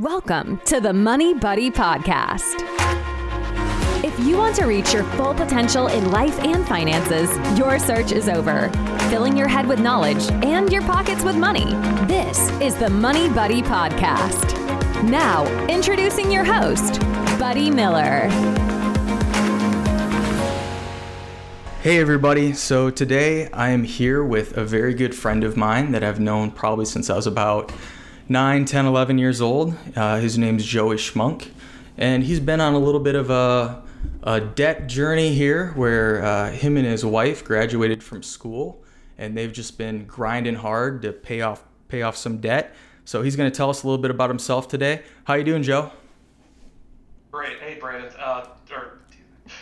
Welcome to the Money Buddy Podcast. If you want to reach your full potential in life and finances, your search is over. Filling your head with knowledge and your pockets with money. This is the Money Buddy Podcast. Now, introducing your host, Buddy Miller. Hey everybody, so today I am here with a very good friend of mine that I've known probably since I was about 9, 10, 11 years old. Uh, his name's Joey Schmunk, and he's been on a little bit of a, a debt journey here where uh, him and his wife graduated from school and they've just been grinding hard to pay off pay off some debt. So he's going to tell us a little bit about himself today. How you doing, Joe? Great. Hey, Brandon. Uh, or,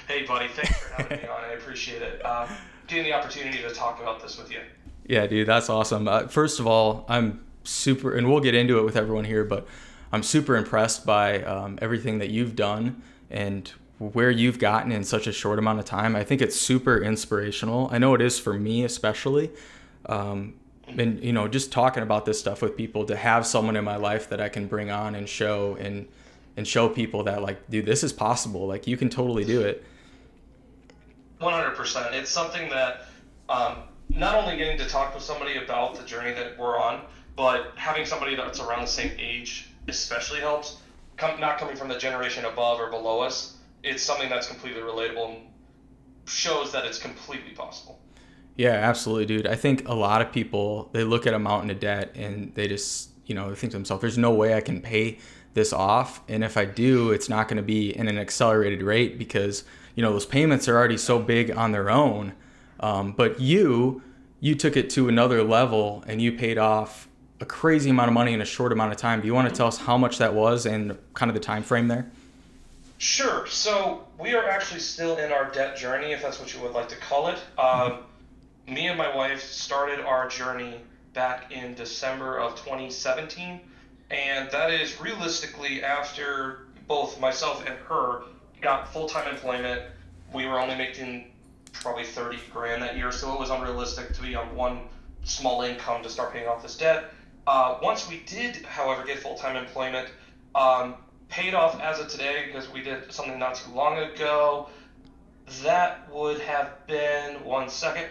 hey, buddy. Thanks for having me on. I appreciate it. Uh, getting the opportunity to talk about this with you. Yeah, dude, that's awesome. Uh, first of all, I'm super, and we'll get into it with everyone here, but I'm super impressed by um, everything that you've done and where you've gotten in such a short amount of time. I think it's super inspirational. I know it is for me, especially. Um, and you know, just talking about this stuff with people to have someone in my life that I can bring on and show and and show people that like, dude, this is possible. Like, you can totally do it. 100%. It's something that um, not only getting to talk with somebody about the journey that we're on, but having somebody that's around the same age especially helps. Come, not coming from the generation above or below us, it's something that's completely relatable and shows that it's completely possible. Yeah, absolutely, dude. I think a lot of people they look at a mountain of debt and they just you know they think to themselves, "There's no way I can pay this off, and if I do, it's not going to be in an accelerated rate because you know those payments are already so big on their own." Um, but you you took it to another level and you paid off a crazy amount of money in a short amount of time. Do you want to tell us how much that was and kind of the time frame there? Sure. So we are actually still in our debt journey, if that's what you would like to call it. Um, me and my wife started our journey back in December of 2017, and that is realistically after both myself and her got full time employment. We were only making probably 30 grand that year, so it was unrealistic to be on one small income to start paying off this debt. Uh, once we did, however, get full time employment, um, paid off as of today because we did something not too long ago. That would have been one second.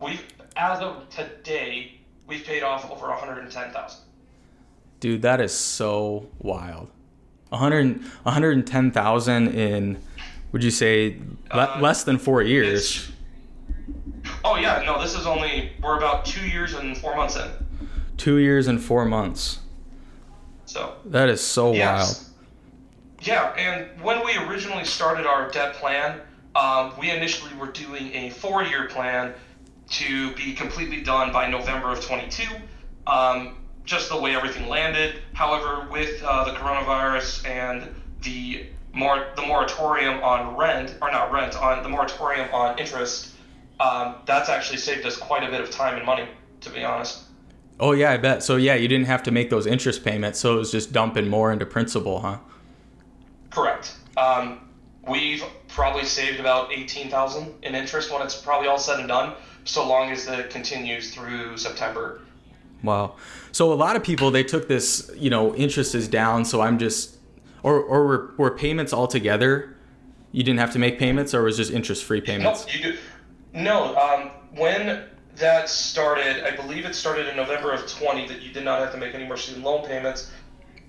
We've as of today, we've paid off over 110,000. Dude, that is so wild. 100, 110,000 in, would you say, le- Uh, less than four years? Oh yeah, no, this is only we're about two years and four months in. Two years and four months. So That is so Yes. Yeah, and when we originally started our debt plan, um, we initially were doing a four-year plan to be completely done by November of 22. Um, just the way everything landed. However, with uh, the coronavirus and the mor- the moratorium on rent, or not rent, on the moratorium on interest, um, that's actually saved us quite a bit of time and money, to be honest. Oh, yeah, I bet. So, yeah, you didn't have to make those interest payments. So it was just dumping more into principal, huh? Correct. Um, we've probably saved about eighteen thousand in interest when it's probably all said and done, so long as it continues through September. Wow. So a lot of people they took this, you know, interest is down, so I'm just or or were, were payments altogether? You didn't have to make payments or was just interest free No, payments? you do. No. Um, when that started, I believe it started in November of twenty that you did not have to make any more student loan payments.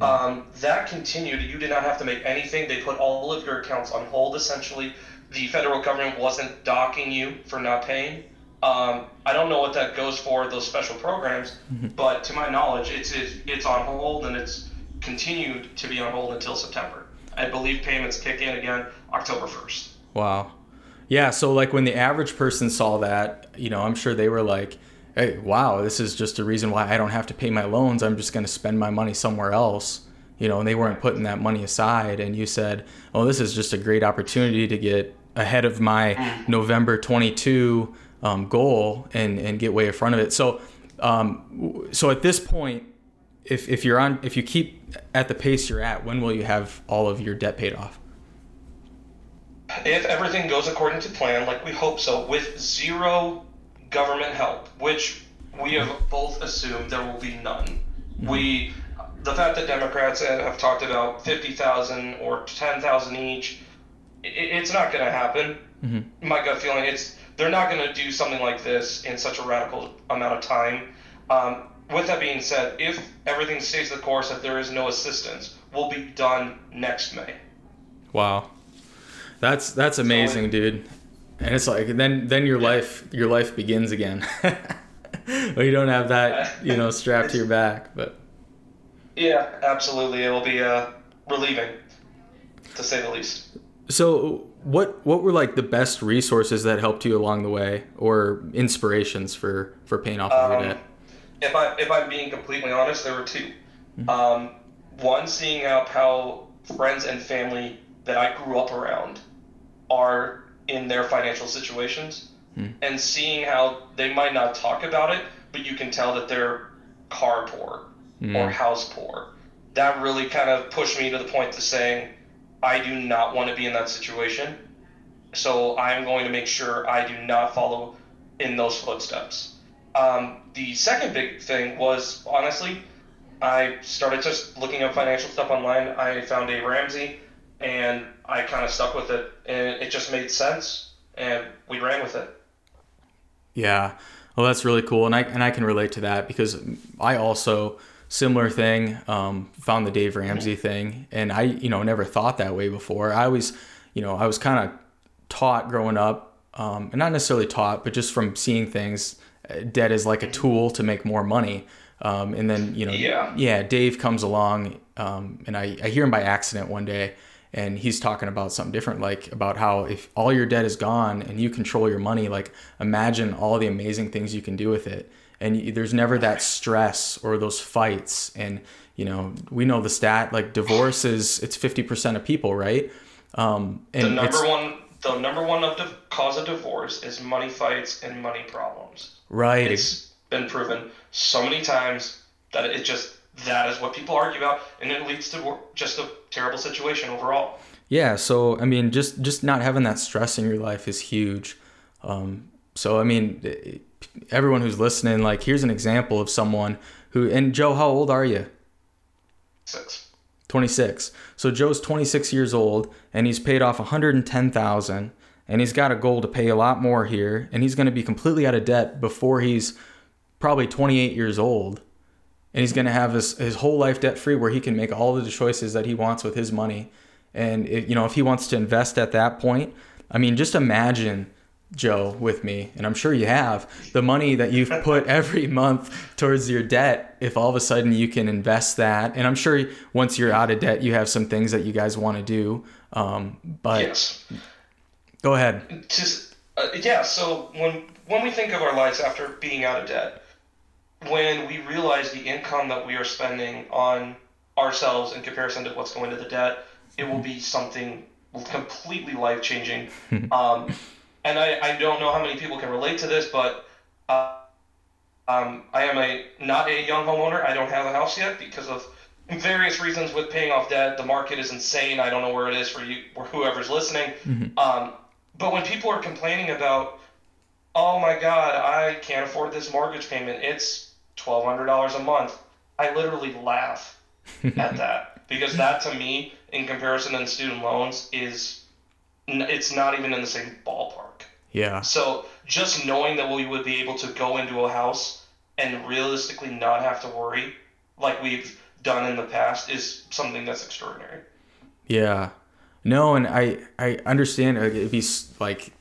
Um, that continued. You did not have to make anything. They put all of your accounts on hold. Essentially, the federal government wasn't docking you for not paying. Um, I don't know what that goes for those special programs, but to my knowledge, it's, it's it's on hold and it's continued to be on hold until September. I believe payments kick in again October first. Wow. Yeah, so like when the average person saw that, you know, I'm sure they were like, "Hey, wow, this is just a reason why I don't have to pay my loans. I'm just going to spend my money somewhere else." You know, and they weren't putting that money aside and you said, "Oh, this is just a great opportunity to get ahead of my November 22 um, goal and and get way in front of it." So, um, so at this point, if if you're on if you keep at the pace you're at, when will you have all of your debt paid off? If everything goes according to plan, like we hope so, with zero government help, which we have both assumed there will be none. We the fact that Democrats have talked about 50,000 or 10,000 each, it, it's not going to happen. Mm-hmm. My gut feeling, it's they're not going to do something like this in such a radical amount of time. Um, with that being said, if everything stays the course, that there is no assistance, we'll be done next May. Wow, that's that's amazing, so, dude. And it's like then then your yeah. life your life begins again. well, you don't have that you know strapped to your back, but yeah, absolutely, it will be uh, relieving to say the least. So, what what were like the best resources that helped you along the way, or inspirations for for paying off um, your debt? If I if I'm being completely honest, there were 2 mm-hmm. um, one, seeing out how friends and family that I grew up around are in their financial situations, mm-hmm. and seeing how they might not talk about it, but you can tell that they're car poor mm-hmm. or house poor. That really kind of pushed me to the point to saying I do not want to be in that situation. So I'm going to make sure I do not follow in those footsteps. Um, the second big thing was honestly, I started just looking up financial stuff online. I found Dave Ramsey, and I kind of stuck with it, and it just made sense, and we ran with it. Yeah, well, that's really cool, and I and I can relate to that because I also similar thing. Um, found the Dave Ramsey thing, and I, you know, never thought that way before. I always, you know, I was kind of taught growing up, um, and not necessarily taught, but just from seeing things, uh, debt is like a tool to make more money. Um, and then, you know, yeah, yeah Dave comes along, um, and I, I hear him by accident one day, and he's talking about something different, like about how if all your debt is gone and you control your money, like imagine all the amazing things you can do with it. And there's never that stress or those fights. And you know we know the stat like divorce is it's 50% of people right? Um, and the number one the number one of the cause of divorce is money fights and money problems. Right. It's been proven so many times that it just that is what people argue about and it leads to just a terrible situation overall yeah so i mean just just not having that stress in your life is huge um, so i mean everyone who's listening, like here's an example of someone who and Joe, how old are you? Six. 26. So Joe's 26 years old and he's paid off 110,000 and he's got a goal to pay a lot more here and he's going to be completely out of debt before he's probably 28 years old. And he's going to have his, his whole life debt free where he can make all of the choices that he wants with his money. And if, you know, if he wants to invest at that point, I mean, just imagine Joe, with me, and I'm sure you have, the money that you've put every month towards your debt, if all of a sudden you can invest that, and I'm sure once you're out of debt, you have some things that you guys want to do. Um, but yes. go ahead. Just uh, yeah. So when when we think of our lives after being out of debt, when we realize the income that we are spending on ourselves in comparison to what's going to the debt, it will be something completely life changing. um, and I, I don't know how many people can relate to this, but uh, um, I am a not a young homeowner. I don't have a house yet because of various reasons with paying off debt. The market is insane. I don't know where it is for you or whoever's listening. Mm-hmm. Um, but when people are complaining about, oh my God, I can't afford this mortgage payment. It's twelve hundred dollars a month. I literally laugh at that because that to me, in comparison to student loans, is it's not even in the same ballpark. Yeah. So just knowing that we would be able to go into a house and realistically not have to worry like we've done in the past is something that's extraordinary. Yeah. No, and I I understand it'd be like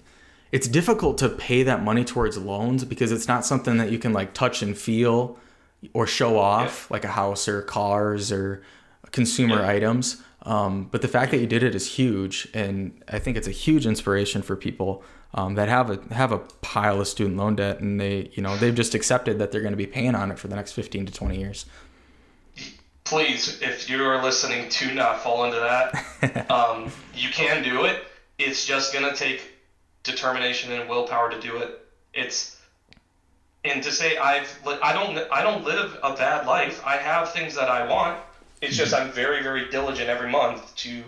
it's difficult to pay that money towards loans because it's not something that you can like touch and feel or show off yeah. like a house or cars or consumer yeah. items. Um, but the fact that you did it is huge, and I think it's a huge inspiration for people um, that have a have a pile of student loan debt, and they you know they've just accepted that they're going to be paying on it for the next fifteen to twenty years. Please, if you are listening, to not fall into that. um, you can do it. It's just going to take determination and willpower to do it. It's and to say I've I don't I don't live a bad life. I have things that I want it's just I'm very, very diligent every month to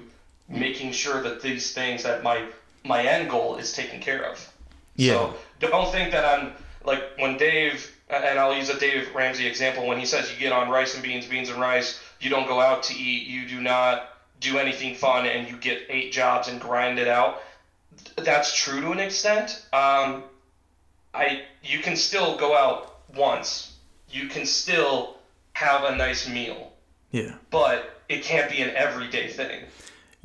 making sure that these things that my my end goal is taken care of. Yeah. So don't think that I'm like when Dave and I'll use a Dave Ramsey example when he says you get on rice and beans, beans and rice, you don't go out to eat, you do not do anything fun, and you get eight jobs and grind it out. That's true to an extent. Um, I you can still go out once. You can still have a nice meal, Yeah. but it can't be an everyday thing.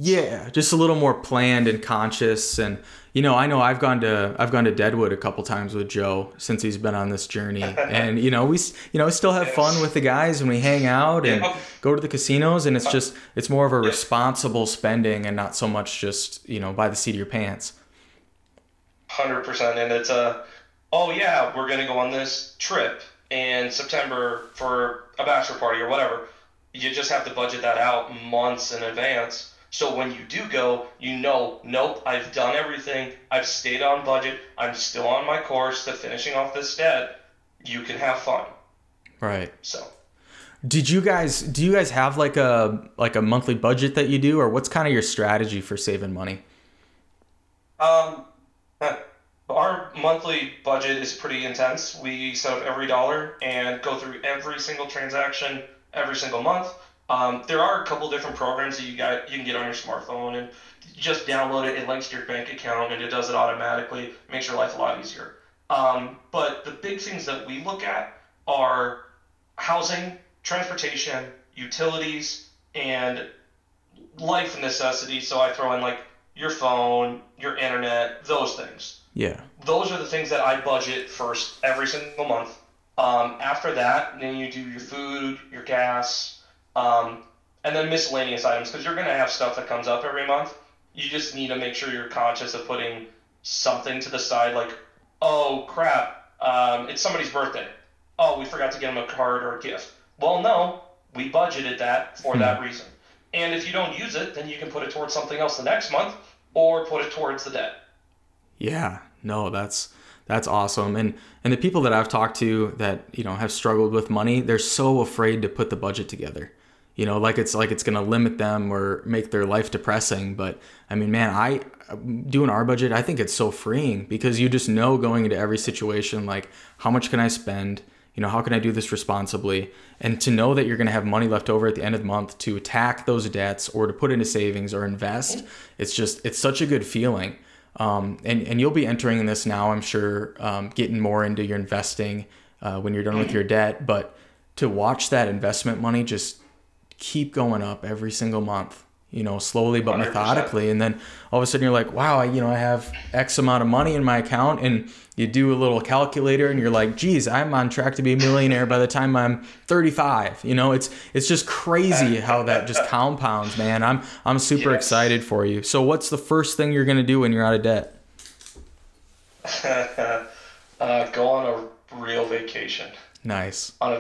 Yeah, just a little more planned and conscious and you know, I know I've gone to I've gone to Deadwood a couple times with Joe since he's been on this journey and you know, we you know, still have fun with the guys when we hang out and Yeah. go to the casinos and it's uh-huh. just it's more of a responsible spending and not so much just, you know, by the seat of your pants. Hundred percent, and it's a, oh yeah, we're gonna go on this trip in September for a bachelor party or whatever. You just have to budget that out months in advance. So when you do go, you know, nope, I've done everything. I've stayed on budget. I'm still on my course to finishing off this debt. You can have fun. Right. So Did you guys do you guys have like a like a monthly budget that you do or what's kind of your strategy for saving money? Um, our monthly budget is pretty intense. We set up every dollar and go through every single transaction every single month. Um, there are a couple different programs that you got you can get on your smartphone and just download it. It links to your bank account and it does it automatically. Makes your life a lot easier. Um, but the big things that we look at are housing, transportation, utilities, and life necessities. So I throw in like your phone, your internet, those things. Yeah. Those are the things that I budget first every single month. Um, after that, then you do your food, your gas, um, and then miscellaneous items because you're going to have stuff that comes up every month. You just need to make sure you're conscious of putting something to the side, like, oh crap, um, it's somebody's birthday. Oh, we forgot to get them a card or a gift. Well, no, we budgeted that for that reason. And if you don't use it, then you can put it towards something else the next month or put it towards the debt. Yeah, no, that's that's awesome. And and the people that I've talked to that you know have struggled with money, they're so afraid to put the budget together. You know, like it's like it's gonna limit them or make their life depressing. But I mean, man, I doing our budget, I think it's so freeing because you just know going into every situation, like how much can I spend? You know, how can I do this responsibly? And to know that you're going to have money left over at the end of the month to attack those debts or to put into savings or invest, it's just, it's such a good feeling. Um, and, and you'll be entering this now, I'm sure, um, getting more into your investing uh, when you're done with your debt. But to watch that investment money just keep going up every single month, you know, slowly but 100%. methodically. And then all of a sudden you're like, wow, I, you know, I have X amount of money in my account. And you do a little calculator and you're like, geez, I'm on track to be a millionaire by the time I'm 35. You know, it's, it's just crazy how that just compounds, man. I'm, I'm super Yes. excited for you. So what's the first thing you're going to do when you're out of debt? uh, go on a real vacation. Nice. On a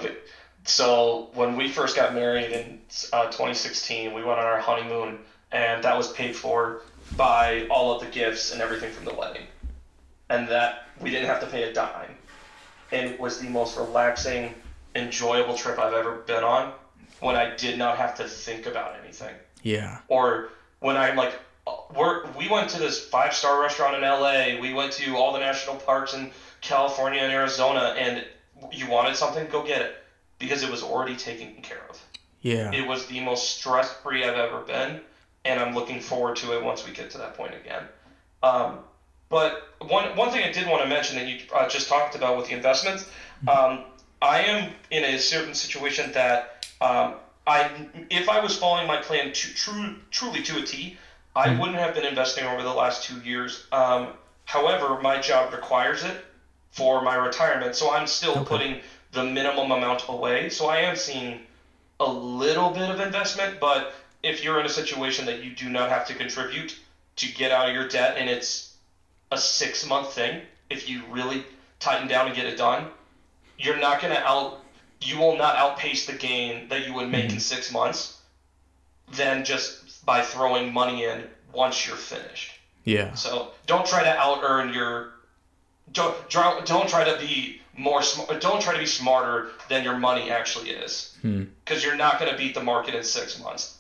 so when we first got married in uh, 2016, we went on our honeymoon, and that was paid for by all of the gifts and everything from the wedding, and that we didn't have to pay a dime, and it was the most relaxing, enjoyable trip I've ever been on. When I did not have to think about anything Yeah. or when I'm like, we're, we went to this five star restaurant in LA. We went to all the national parks in California and Arizona, and you wanted something, go get it because it was already taken care of. Yeah. It was the most stress free I've ever been, and I'm looking forward to it once we get to that point again. Um, but one one thing I did want to mention that you uh, just talked about with the investments, um, I am in a certain situation that um, I if I was following my plan to, true truly to a T, I wouldn't have been investing over the last two years. Um, however, my job requires it for my retirement, so I'm still putting the minimum amount away. So I am seeing a little bit of investment, but if you're in a situation that you do not have to contribute to get out of your debt and it's a six month thing, if you really tighten down and get it done, you're not going to out, you will not outpace the gain that you would make in mm-hmm. six months than just by throwing money in once you're finished. Yeah. So don't try to out earn your, don't, don't don't try to be more smart, don't try to be smarter than your money actually is because you're not going to beat the market in six months.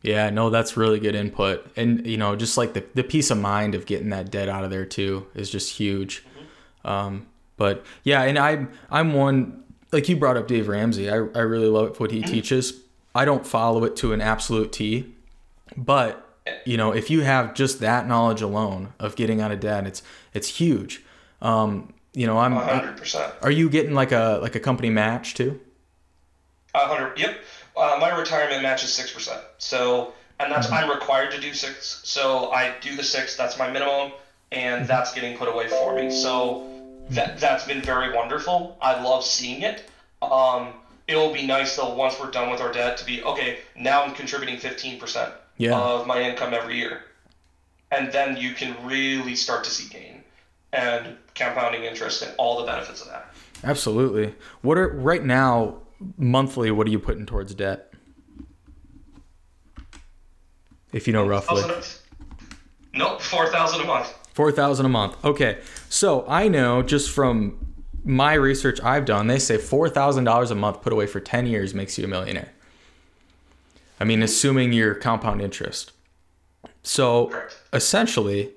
Yeah, no, that's really good input. And you know, just like the, the peace of mind of getting that debt out of there too is just huge. Um, but yeah, and I'm I'm one like you brought up Dave Ramsey. I, I really love what he teaches. I don't follow it to an absolute T, but you know, if you have just that knowledge alone of getting out of debt, it's it's huge. Um, you know, I'm. hundred percent. Are you getting like a like a company match too? Hundred. Yep. Uh, my retirement match is six percent. So, and that's I'm required to do six. So I do the six. That's my minimum, and that's getting put away for me. So that that's been very wonderful. I love seeing it. Um, it will be nice though once we're done with our debt to be okay. Now I'm contributing fifteen percent Yeah. of my income every year, and then you can really start to see gain and compounding interest and all the benefits of that. Absolutely. What are right now monthly? What are you putting towards debt? If you know roughly. Nope, four thousand a month. Four thousand a month. Okay, so I know just from my research I've done, they say four thousand dollars a month put away for ten years makes you a millionaire. I mean, assuming your compound interest. So Correct. essentially,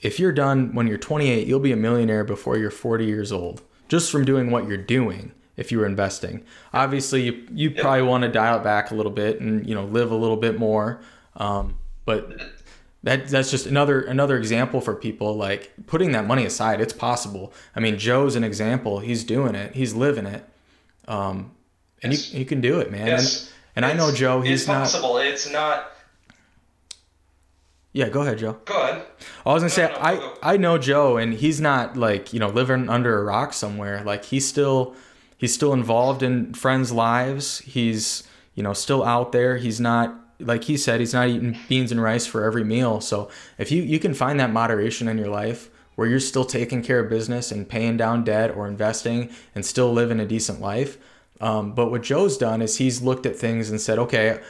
if you're done when you're 28, you'll be a millionaire before you're 40 years old, just from doing what you're doing. If you were investing, obviously you, you probably want to dial it back a little bit and you know live a little bit more. Um, but that that's just another another example for people like putting that money aside. It's possible. I mean, Joe's an example. He's doing it. He's living it. Um, and Yes. you you can do it, man. Yes. And, and I know Joe. He's it's not. possible. It's not. Yeah, go ahead, Joe. Go ahead. I was gonna say no, I go, go. I know Joe, and he's not like you know living under a rock somewhere. Like he's still he's still involved in friends' lives. He's you know still out there. He's not like he said he's not eating beans and rice for every meal. So if you you can find that moderation in your life where you're still taking care of business and paying down debt or investing and still living a decent life. Um, but what Joe's done is he's looked at things and said, okay,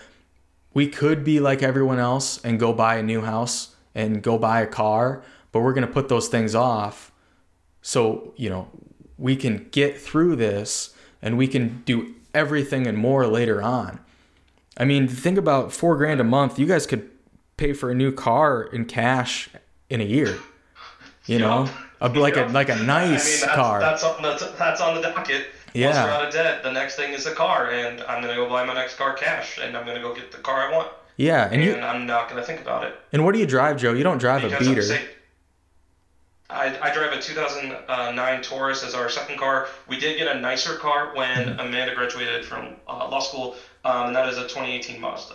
we could be like everyone else and go buy a new house and go buy a car, but we're going to put those things off so, you know, we can get through this and we can do everything and more later on. I mean, think about 4 grand a month. You guys could pay for a new car in cash in a year. You know, a, like a like a nice I mean, that's, car. That's on the that's on the docket. Once Yeah. we're out of debt, the next thing is a car, and I'm gonna go buy my next car cash, and I'm gonna go get the car I want, yeah, and and, you I'm not gonna think about it and what do you drive, Joe? You don't drive a because I'm beater. I, I drive a 2009 Taurus as our second car. We did get a nicer car when Mm-hmm. Amanda graduated from uh, law school, um, and that is a 2018 Mazda.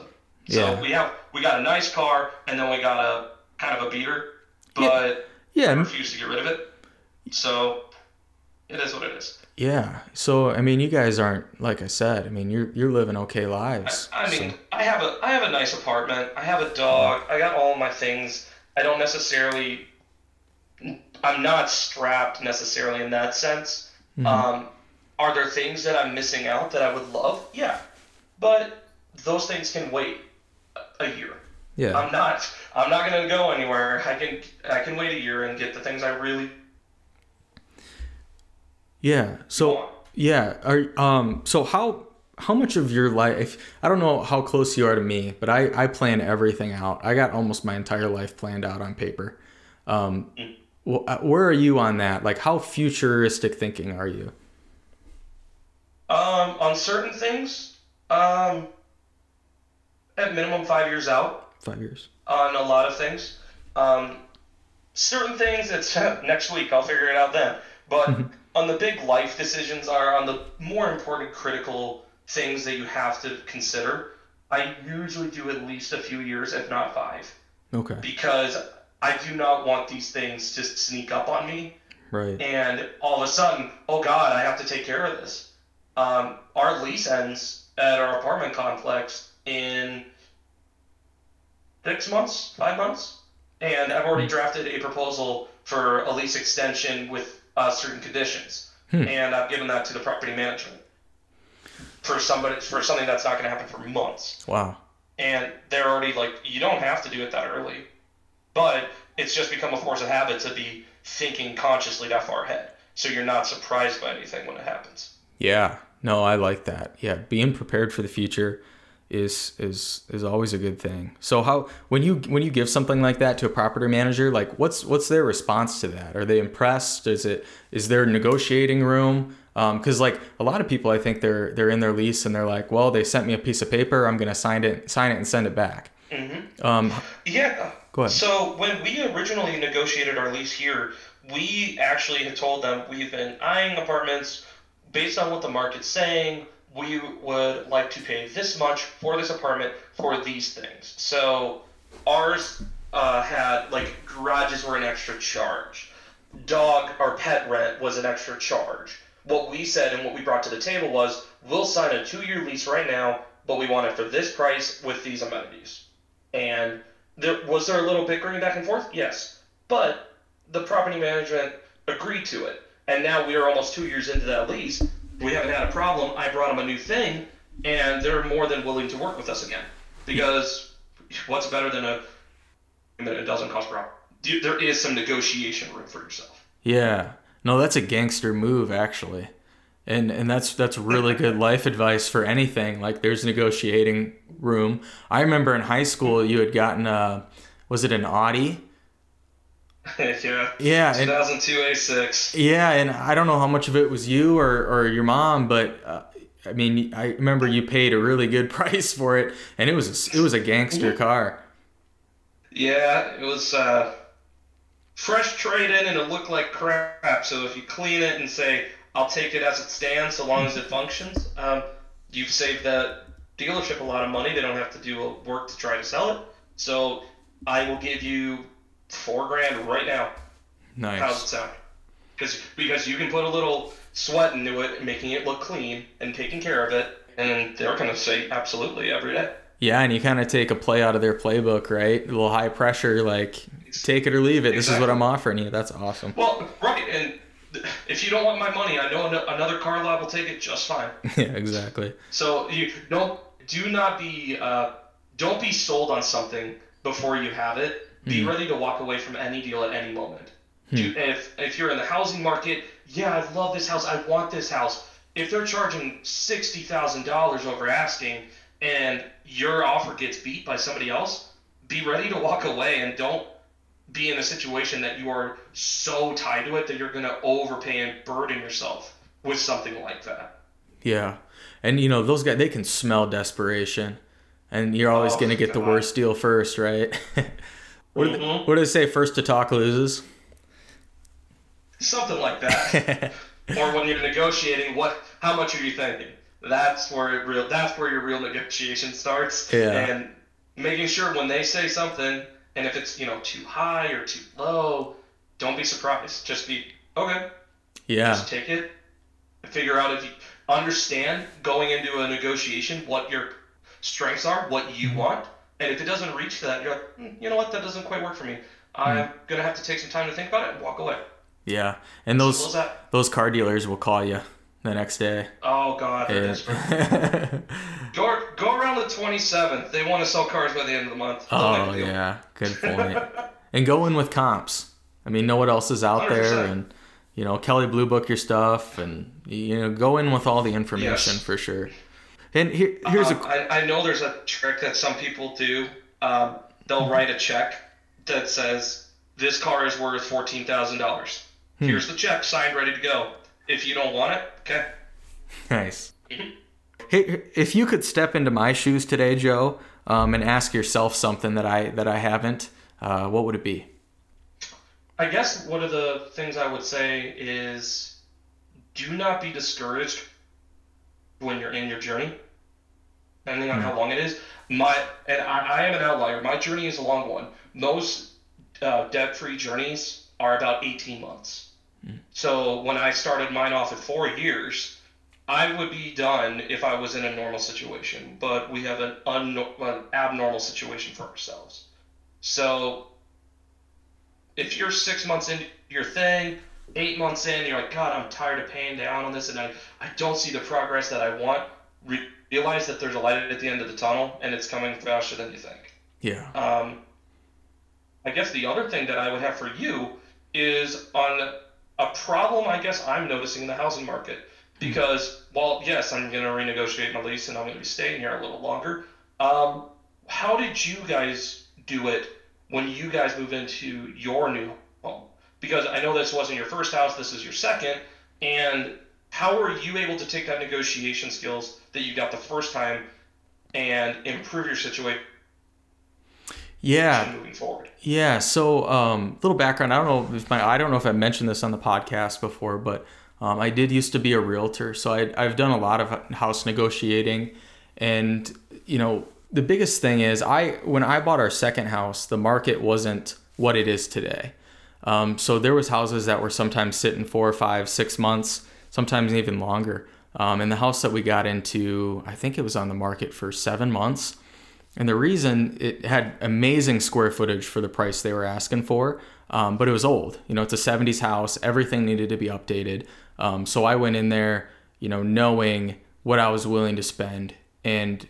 So Yeah. we have we got a nice car, and then we got a kind of a beater, but Yeah, I and- refuse to get rid of it. So it is what it is. Yeah. So I mean, you guys aren't like I said. I mean, you're you're living okay lives. I mean, so- I have a I have a nice apartment. I have a dog. I got all my things. I don't necessarily. I'm not strapped necessarily in that sense. Mm-hmm. Um, are there things that I'm missing out that I would love? Yeah, but those things can wait a- a year. yeah. I'm not. I'm not gonna go anywhere. I can. I can wait a year and get the things I really yeah. So yeah. Are um. So how how much of your life? I don't know how close you are to me, but I I plan everything out. I got almost my entire life planned out on paper. Um. wh- uh, Where are you on that? Like, how futuristic thinking are you? Um, on certain things, um, at minimum five years out. Five years. on a lot of things. Um, certain things, it's next week. I'll figure it out then. But on the big life decisions, are on the more important, critical things that you have to consider. I usually do at least a few years, if not five, Okay. because I do not want these things to sneak up on me Right. and all of a sudden, oh God, I have to take care of this. Um, our lease ends at our apartment complex in six months, five months, and I've already drafted a proposal for a lease extension with uh, certain conditions, and I've given that to the property management for somebody for something that's not going to happen for months Wow. and they're already like you don't have to do it that early but it's just become a force of habit to be thinking consciously that far ahead so you're not surprised by anything when it happens Yeah. No, I like that. Yeah, being prepared for the future is is is always a good thing. So how when you when you give something like that to a property manager, like what's what's their response to that? Are they impressed? Is it is there negotiating room? because like a lot of people, I think they're they're in their lease and they're like, well, they sent me a piece of paper, I'm gonna sign it, sign it, and send it back. Mm-hmm. Um, Yeah. Go ahead. So when we originally negotiated our lease here, we actually had told them we've been eyeing apartments based on what the market's saying. We would like to pay this much for this apartment for these things. So ours uh, had like garages were an extra charge, dog or pet rent was an extra charge. What we said and what we brought to the table was we'll sign a two-year lease right now, but we want it for this price with these amenities. And there was there a little bickering back and forth? Yes, but the property management agreed to it, and now we are almost two years into that lease. We haven't had a problem. I brought them a new thing, and they're more than willing to work with us again. Because what's better than a that it doesn't cost per There is some negotiation room for yourself. Yeah. No, that's a gangster move actually. And and that's that's really good life advice for anything. Like there's negotiating room. I remember in high school you had gotten a was it an Audi? yeah. Yeah, and 2002 A6. yeah, and I don't know how much of it was you or or your mom, but uh, I mean, I remember you paid a really good price for it, and it was a, it was a gangster car. Yeah, it was uh, fresh trade in and it looked like crap. So if you clean it and say, I'll take it as it stands so long as it functions, um, you've saved that dealership a lot of money. They don't have to do work to try to sell it. So I will give you four grand right now. Nice. How's it sound? Because because you can put a little sweat into it, making it look clean and taking care of it, and they're gonna say absolutely every day. Yeah, and you kind of take a play out of their playbook, right? A little high pressure, like take it or leave it. This is what I'm offering you. That's awesome. Well, right, and if you don't want my money, I know another car lot will take it just fine. yeah, exactly. So you don't do not be uh, don't be sold on something before you have it. Be hmm. ready to walk away from any deal at any moment. Hmm. Do, if if you're in the housing market, yeah, I love this house. I want this house. If they're charging sixty thousand dollars over asking, and your offer gets beat by somebody else, be ready to walk away and don't be in a situation that you are so tied to it that you're going to overpay and burden yourself with something like that. Yeah, and you know those guys they can smell desperation, and you're always Oh, gonna get the worst deal first, right? what, do they, Mhm. what say? First to talk loses. Something like that. or when you're negotiating, what how much are you thinking? That's where it real that's where your real negotiation starts. Yeah. And making sure when they say something, and if it's you know too high or too low, don't be surprised. Just be okay. Yeah, Just take it. Figure out if you understand going into a negotiation what your strengths are, what you want, and if it doesn't reach that, you're like, "Hmm, you know what, that doesn't quite work for me. I'm gonna have to take some time to think about it and walk away. yeah, and those those car dealers will call you the next day. Oh God. Yeah. Go go around the 27th. They want to sell cars by the end of the month. They'll oh yeah, good point. and go in with comps. I mean, know what else is out there, 100%. and you know, Kelley Blue Book your stuff, and you know, go in with all the information Yes. for sure. And here, here's Um, a I, I know there's a trick that some people do. Um, they'll write a check that says this car is worth fourteen thousand dollars. Here's the check, signed, ready to go. If you don't want it, okay. Nice. Hey, if you could step into my shoes today, Joe, um, and ask yourself something that I that I haven't, uh, what would it be? I guess one of the things I would say is do not be discouraged when you're in your journey, depending on how long it is. My and I, I am an outlier. My journey is a long one. Most uh, debt-free journeys are about 18 months. So when I started mine off at four years, I would be done if I was in a normal situation. But we have an, unno- an abnormal situation for ourselves. So if you're six months into your thing, eight months in, you're like, God, I'm tired of paying down on this, and I, I don't see the progress that I want. Re- realize that there's a light at the end of the tunnel, and it's coming faster than you think. Yeah. Um, I guess the other thing that I would have for you is on a problem I guess I'm noticing in the housing market. Because, while yes, I'm going to renegotiate my lease and I'm going to be staying here a little longer, um, how did you guys do it when you guys move into your new? Because I know this wasn't your first house, this is your second, and how were you able to take that negotiation skills that you got the first time and improve your situation Yeah. moving forward? Yeah. So, um, little background. I don't know if my I don't know if I mentioned this on the podcast before, but um, I did used to be a realtor, so I, I've done a lot of house negotiating, and you know the biggest thing is I when I bought our second house, the market wasn't what it is today. Um, so there was houses that were sometimes sitting four or five, six months, sometimes even longer. Um, and the house that we got into, I think it was on the market for seven months. And the reason it had amazing square footage for the price they were asking for, um, but it was old. You know, it's a 70s house. Everything needed to be updated. Um, so I went in there, you know, knowing what I was willing to spend. And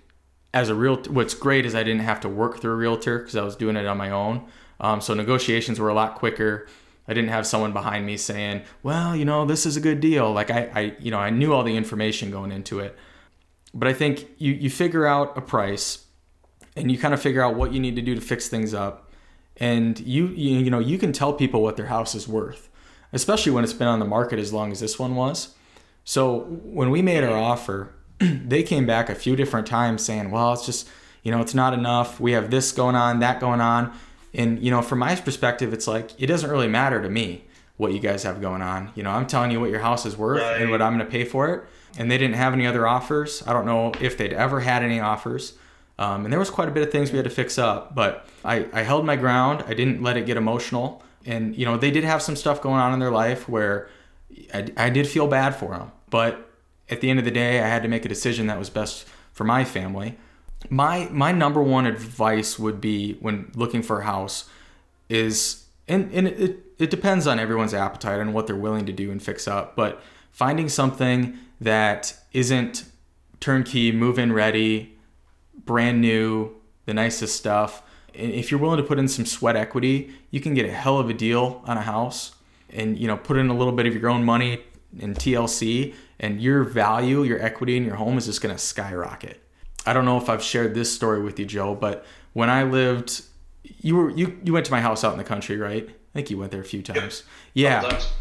as a real, what's great is I didn't have to work through a realtor because I was doing it on my own. Um, so negotiations were a lot quicker. I didn't have someone behind me saying, "Well, you know, this is a good deal." Like I, I, you know, I knew all the information going into it. But I think you you figure out a price, and you kind of figure out what you need to do to fix things up, and you you, you know you can tell people what their house is worth, especially when it's been on the market as long as this one was. So when we made our offer, they came back a few different times saying, "Well, it's just you know it's not enough. We have this going on, that going on." And you know, from my perspective, it's like it doesn't really matter to me what you guys have going on. You know, I'm telling you what your house is worth Right. and what I'm going to pay for it. And they didn't have any other offers. I don't know if they'd ever had any offers. Um, and there was quite a bit of things we had to fix up, but I, I held my ground. I didn't let it get emotional. And you know, they did have some stuff going on in their life where I, I did feel bad for them. But at the end of the day, I had to make a decision that was best for my family my my number one advice would be when looking for a house is and, and it, it depends on everyone's appetite and what they're willing to do and fix up but finding something that isn't turnkey move in ready brand new the nicest stuff. If you're willing to put in some sweat equity you can get a hell of a deal on a house and you know put in a little bit of your own money in TLC and your value your equity in your home is just going to skyrocket I don't know if I've shared this story with you, Joe, but when I lived, you were you you went to my house out in the country, right? I think you went there a few times. Yeah, Sometimes.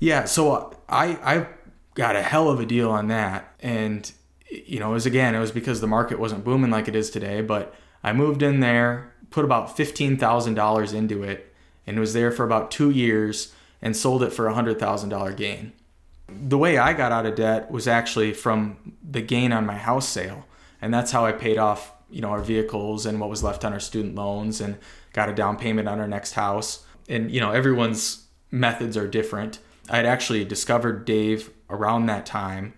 yeah. So I I got a hell of a deal on that, and you know, it was again, it was because the market wasn't booming like it is today. But I moved in there, put about fifteen thousand dollars into it, and was there for about two years, and sold it for a hundred thousand dollar gain. The way I got out of debt was actually from the gain on my house sale and that's how I paid off you know our vehicles and what was left on our student loans and got a down payment on our next house and you know everyone's methods are different i had actually discovered dave around that time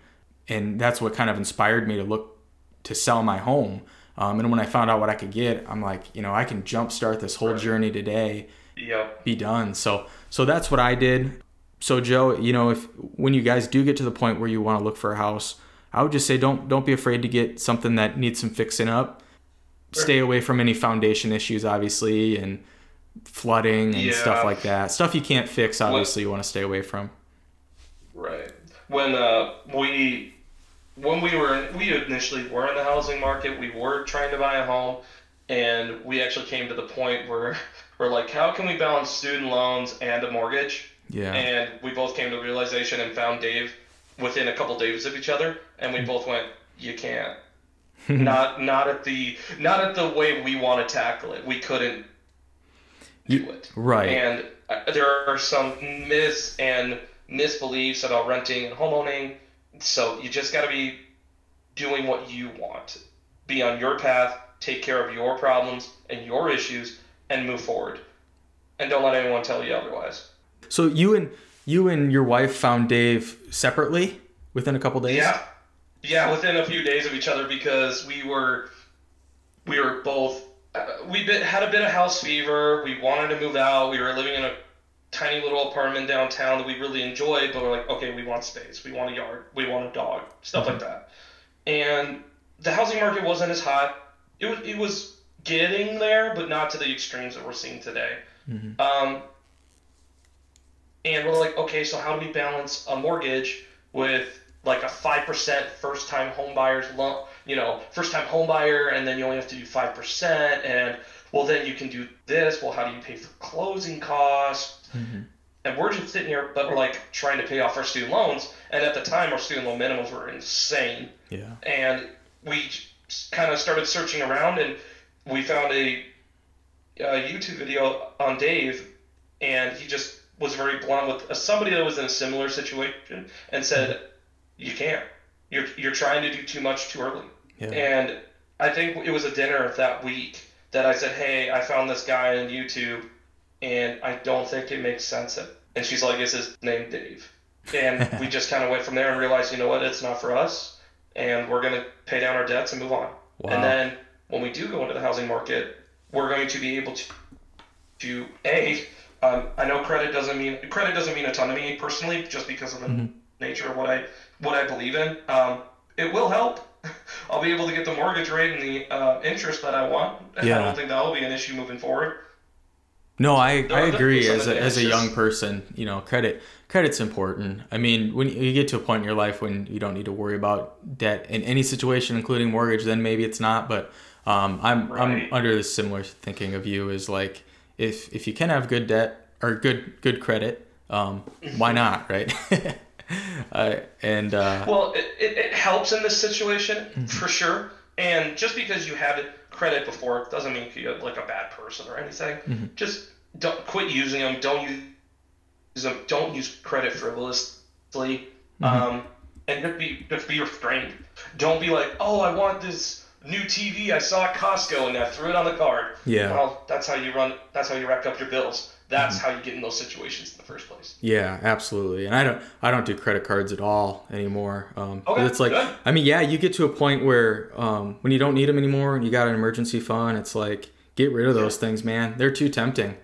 and that's what kind of inspired me to look to sell my home um, and when i found out what i could get i'm like you know i can jumpstart this whole journey today Yep. be done. So so that's what I did. So Joe, you know, if when you guys do get to the point where you want to look for a house, I would just say don't don't be afraid to get something that needs some fixing up. Stay away from any foundation issues, obviously, and flooding and Yeah. stuff like that. Stuff you can't fix, obviously, you want to stay away from. Right. When uh, we when we were we initially were in the housing market, we were trying to buy a home, and we actually came to the point where we're like, how can we balance student loans and a mortgage? Yeah. And we both came to the realization and found Dave within a couple days of each other, and we both went, you can't. not not at the not at the way we want to tackle it. We couldn't do it. right. And uh, there are some myths and misbeliefs about renting and homeowning. So you just got to be doing what you want. Be on your path, take care of your problems and your issues, and move forward. And don't let anyone tell you otherwise. So you and you and your wife found Dave separately within a couple days. Yeah, yeah, within a few days of each other because we were we were both uh, we bit, had a bit of house fever. We wanted to move out. We were living in a tiny little apartment downtown that we really enjoyed, but we're like, okay, we want space. We want a yard. We want a dog. Stuff like that. And the housing market wasn't as hot. It was it was getting there, but not to the extremes that we're seeing today. Um, and we're like, okay, so how do we balance a mortgage with like a five percent first time home buyer's loan? You know, first time home buyer, and then you only have to do five percent, and well, then you can do this. Well, how do you pay for closing costs? Mm-hmm. and we're just sitting here, but we're like trying to pay off our student loans. And at the time, our student loan minimums were insane. Yeah. And we kind of started searching around, and we found a, a YouTube video on Dave, and he just was very blunt with uh, somebody that was in a similar situation and said, "You can't. You're you're trying to do too much too early." Yeah. And I think it was a dinner that week that I said, "Hey, I found this guy on YouTube, and I don't think it makes sense." And she's like, "Is his name Dave?" And we just kind of went from there and realized, you know what, it's not for us, and we're gonna pay down our debts and move on. Wow. And then when we do go into the housing market, we're going to be able to, to a, um, I know credit doesn't mean credit doesn't mean a ton to me personally, just because of the nature of what I what I believe in. Um, it will help. I'll be able to get the mortgage rate and the uh, interest that I want. Yeah. I don't think that will be an issue moving forward. No, I, There I agree. As a, as a young person, you know, credit credit's important. I mean, when you get to a point in your life when you don't need to worry about debt in any situation, including mortgage, then maybe it's not. But um, I'm I'm under the similar thinking of you is like if if you can have good debt or good good credit, um, why not, right? uh, and uh, Well, it, it, it helps in this situation for sure. And just because you had credit before doesn't mean you're like a bad person or anything. Just don't quit using them. Don't use them. Don't use credit frivolously. Um, and just be just be restrained. Don't be like, oh, I want this new TV I saw at Costco and I threw it on the card. Yeah. Well, that's how you run. That's how you rack up your bills. That's how you get in those situations in the first place. Yeah, absolutely. And I don't I don't do credit cards at all anymore. Um, but Okay, it's like good. I mean, yeah, you get to a point where um, when you don't need them anymore and you got an emergency fund, it's like get rid of those things, man. They're too tempting.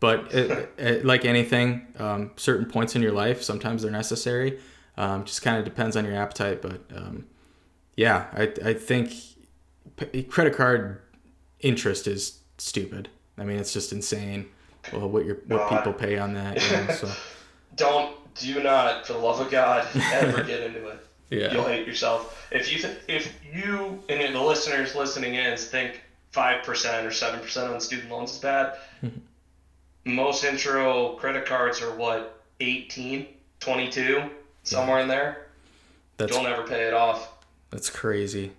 But it, it, like anything, um, certain points in your life, sometimes they're necessary. Um, just kind of depends on your appetite. But um, yeah, I I think p- credit card interest is stupid. I mean, it's just insane. Well, what your what No, I- people pay on that. You know, so. Don't do not, for the love of God, ever get into it. Yeah. You'll hate yourself. If you th- if you and the listeners listening in think five percent or seven percent on student loans is bad, most intro credit cards are what 18, 22, somewhere in there. That's Don't ever pay it off. that's crazy.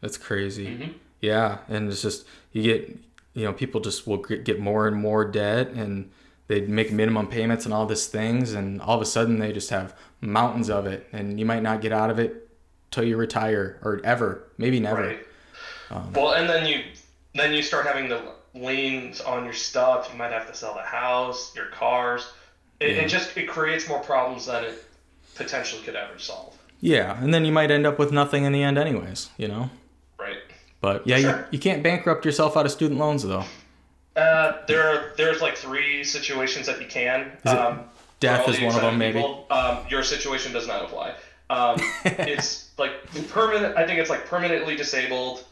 That's crazy. Mhm. Yeah, and it's just you get you know people just will get get more and more debt and they make minimum payments and all these things and all of a sudden they just have mountains of it and you might not get out of it till you retire or ever maybe never. Right. Um, well, and then you then you start having the liens on your stuff. You might have to sell the house, your cars. It, Yeah. it just it creates more problems than it potentially could ever solve. Yeah, and then you might end up with nothing in the end anyways, you know. Right. But yeah, you, Sure. you can't bankrupt yourself out of student loans though. Uh, there are there's like three situations that you can. Is um, death is one of them, maybe? people. Um, your situation does not apply. Um, it's like permanent. I think it's like permanently disabled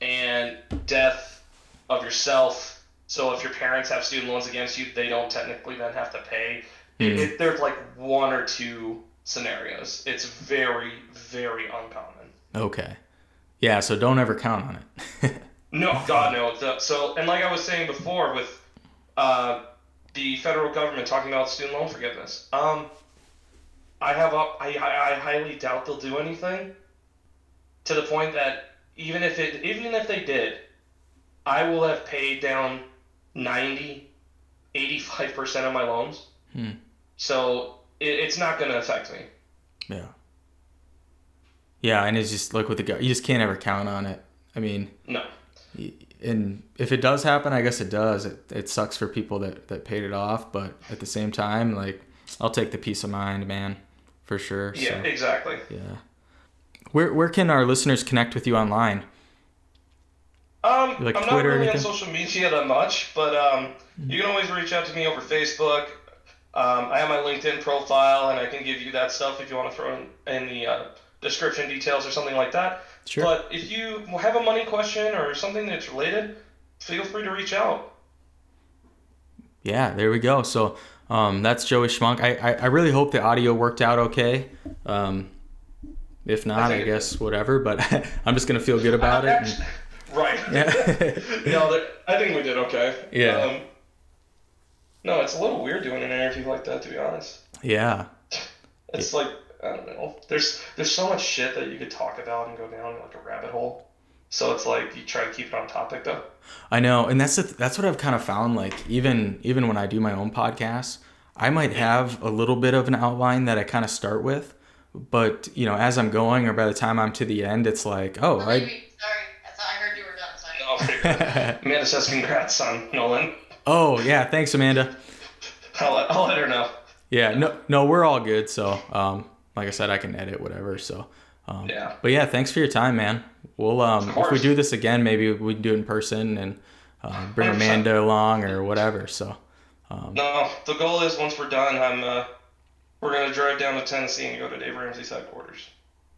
and death of yourself. So if your parents have student loans against you, they don't technically then have to pay. It, Hmm. it, there's like one or two scenarios. It's very very uncommon. Okay. Yeah, so don't ever count on it. No, God no. So, and like I was saying before, with uh, the federal government talking about student loan forgiveness, um, I have a, I, I, I highly doubt they'll do anything. To the point that even if it, even if they did, I will have paid down 90, 85 percent of my loans. Hmm. So it, it's not going to affect me. Yeah. Yeah, and it's just like with the guy, you just can't ever count on it. I mean, No. and if it does happen, I guess it does. It, it sucks for people that, that paid it off, but at the same time, like, I'll take the peace of mind, man, for sure. Yeah, So, exactly. yeah. Where, where can our listeners connect with you online? Um, like I'm not Twitter or really on social media that much, but um, you can always reach out to me over Facebook. Um, I have my LinkedIn profile, and I can give you that stuff if you want to throw in, in the uh, description details or something like that. Sure. But if you have a money question or something that's related, feel free to reach out. Yeah, there we go. So um, that's Joey Schmunk. I, I, I really hope the audio worked out okay. Um, if not, I, it guess whatever, but I'm just going to feel good about it. and- right. Yeah. no, I think we did okay. Yeah. Um, No, it's a little weird doing an interview like that, to be honest. Yeah. It's like I don't know. There's there's so much shit that you could talk about and go down like a rabbit hole. So it's like you try to keep it on topic though. I know, and that's the, that's what I've kind of found. Like even even when I do my own podcast, I might have a little bit of an outline that I kind of start with, but you know, as I'm going or by the time I'm to the end, it's like, oh, I baby, sorry. I thought I heard you were done. Sorry. Oh. Amanda says congrats, on Nolan. oh yeah, thanks Amanda. I'll let, I'll let her know. Yeah, no, no, we're all good. So, um, like I said, I can edit whatever. So, um, Yeah. But yeah, thanks for your time, man. We'll um, if we do this again, maybe we can do it in person and uh, bring 100%. Amanda along or whatever. So, No, the goal is once we're done, I'm uh, we're gonna drive down to Tennessee and go to Dave Ramsey's headquarters.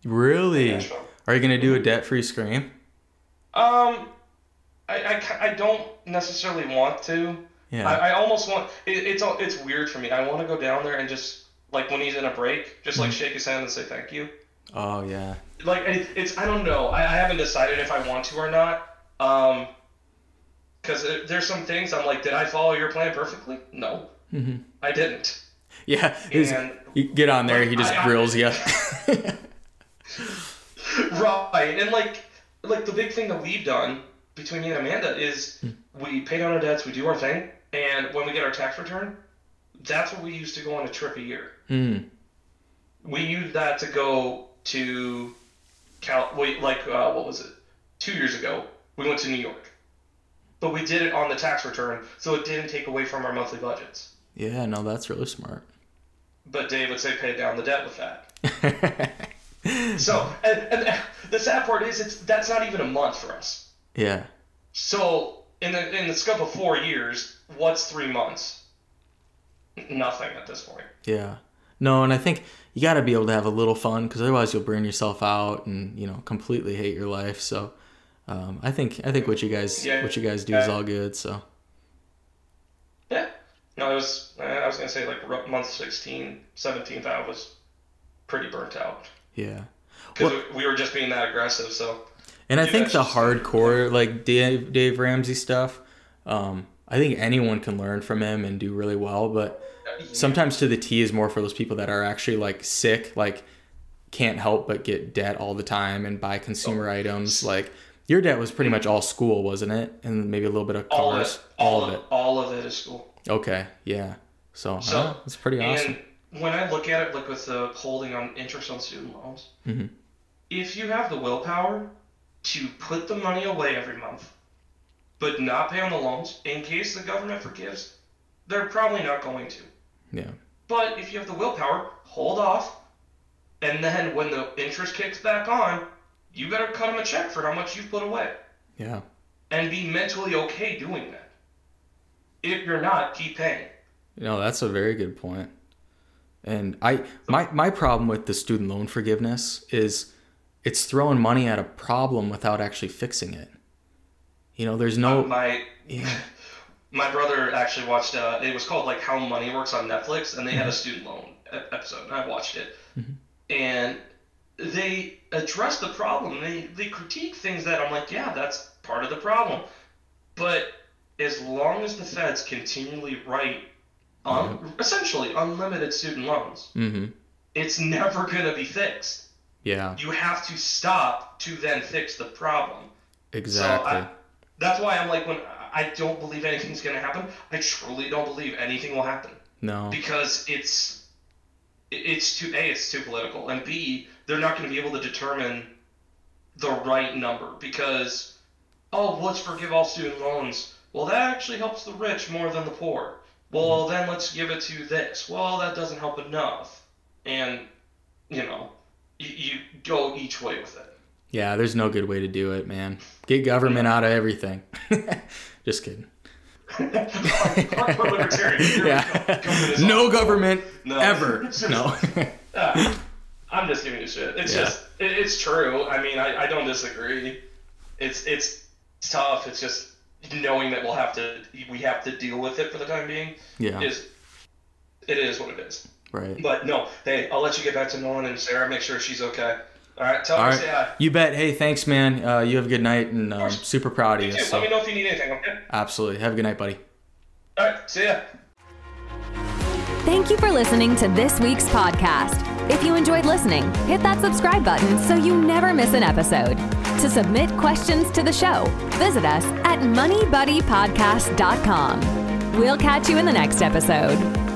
really, are you gonna do a debt-free scream? Um, I, I, I don't necessarily want to. Yeah. I, I almost want. It, it's all- it's weird for me. I want to go down there and just like when he's in a break, just like shake his hand and say thank you. oh yeah. Like it, it's I don't know. I, I haven't decided if I want to or not. Um, because there's some things I'm like, did I follow your plan perfectly? No, mm-hmm. I didn't. Yeah. And you get on there, he just I- I- grills you. right, and like like the big thing that we've done between me and Amanda is we pay down our debts, we do our thing, and when we get our tax return, that's what we used to go on a trip a year. Hmm. We use that to go to Cal. Wait, like uh, what was it? Two years ago, we went to New York, but we did it on the tax return, so it didn't take away from our monthly budgets. Yeah. No, that's really smart. But Dave would say pay down the debt with that. So, and, and the sad part is, it's that's not even a month for us. yeah. So, in the in the scope of four years, what's three months? Nothing at this point. Yeah. No, and I think you got to be able to have a little fun because otherwise you'll burn yourself out and you know completely hate your life. So, um, I think I think what you guys Yeah. what you guys do is all good. So, Yeah. No, it was. I was gonna say like month 16, 17th, I was pretty burnt out yeah. because we were just being that aggressive. So, And I Yeah, think the just- hardcore like Dave Dave Ramsey stuff, um, I think anyone can learn from him and do really well. But sometimes to the T is more for those people that are actually like sick, like can't help but get debt all the time and buy consumer items. Like your debt was pretty much all school, wasn't it? And maybe a little bit of cars. all of it, all of it, all of it is school. Okay, yeah. So, So, uh, it's pretty awesome. And when I look at it, like with the holding on interest on student loans, Mhm. if you have the willpower to put the money away every month, but not pay on the loans in case the government forgives, they're probably not going to. Yeah. But if you have the willpower, hold off, and then when the interest kicks back on, you better cut them a check for how much you've put away, Yeah. and be mentally okay doing that. If you're not, keep paying. No, that's a very good point. And I my my problem with the student loan forgiveness is it's throwing money at a problem without actually fixing it. You know, there's no uh, my yeah. my brother actually watched uh, it was called like how money works on netflix and they had a student loan episode and i watched it. And they address the problem. They they critique things that i'm like yeah that's part of the problem. But as long as the feds continually write un- essentially unlimited student loans Mhm. it's never going to be fixed. Yeah, you have to stop to then fix the problem. Exactly. so I, that's why I'm like, when I don't believe anything's going to happen, I truly don't believe anything will happen. No. because it's it's too a it's too political and b they're not going to be able to determine the right number because oh let's forgive all student loans. Well that actually helps the rich more than the poor. Well mm-hmm. then let's give it to this. Well that doesn't help enough. And you know you, you go each way with it Yeah, there's no good way to do it, man. Get government out of everything. Just kidding. Hardcore libertarian. Here we go. Government Yeah. no awful. government No. ever. No. Ah, I'm just giving you shit. It's Yeah. just, it, it's true. I mean, I, I don't disagree. It's it's tough. It's just knowing that we'll have to we have to deal with it for the time being yeah. is it is what it is. Right. But no, hey, I'll let you get back to Nolan and Sarah. Make sure she's okay. All right, tell All right. say hi. You bet. Hey, thanks, man. Uh, you have a good night, and um, super proud you of you. So. Let me know if you need anything. Okay. Absolutely. Have a good night, buddy. All right. See ya. Thank you for listening to this week's podcast. If you enjoyed listening, hit that subscribe button so you never miss an episode. To submit questions to the show, visit us at moneybuddypodcast.com. We'll catch you in the next episode.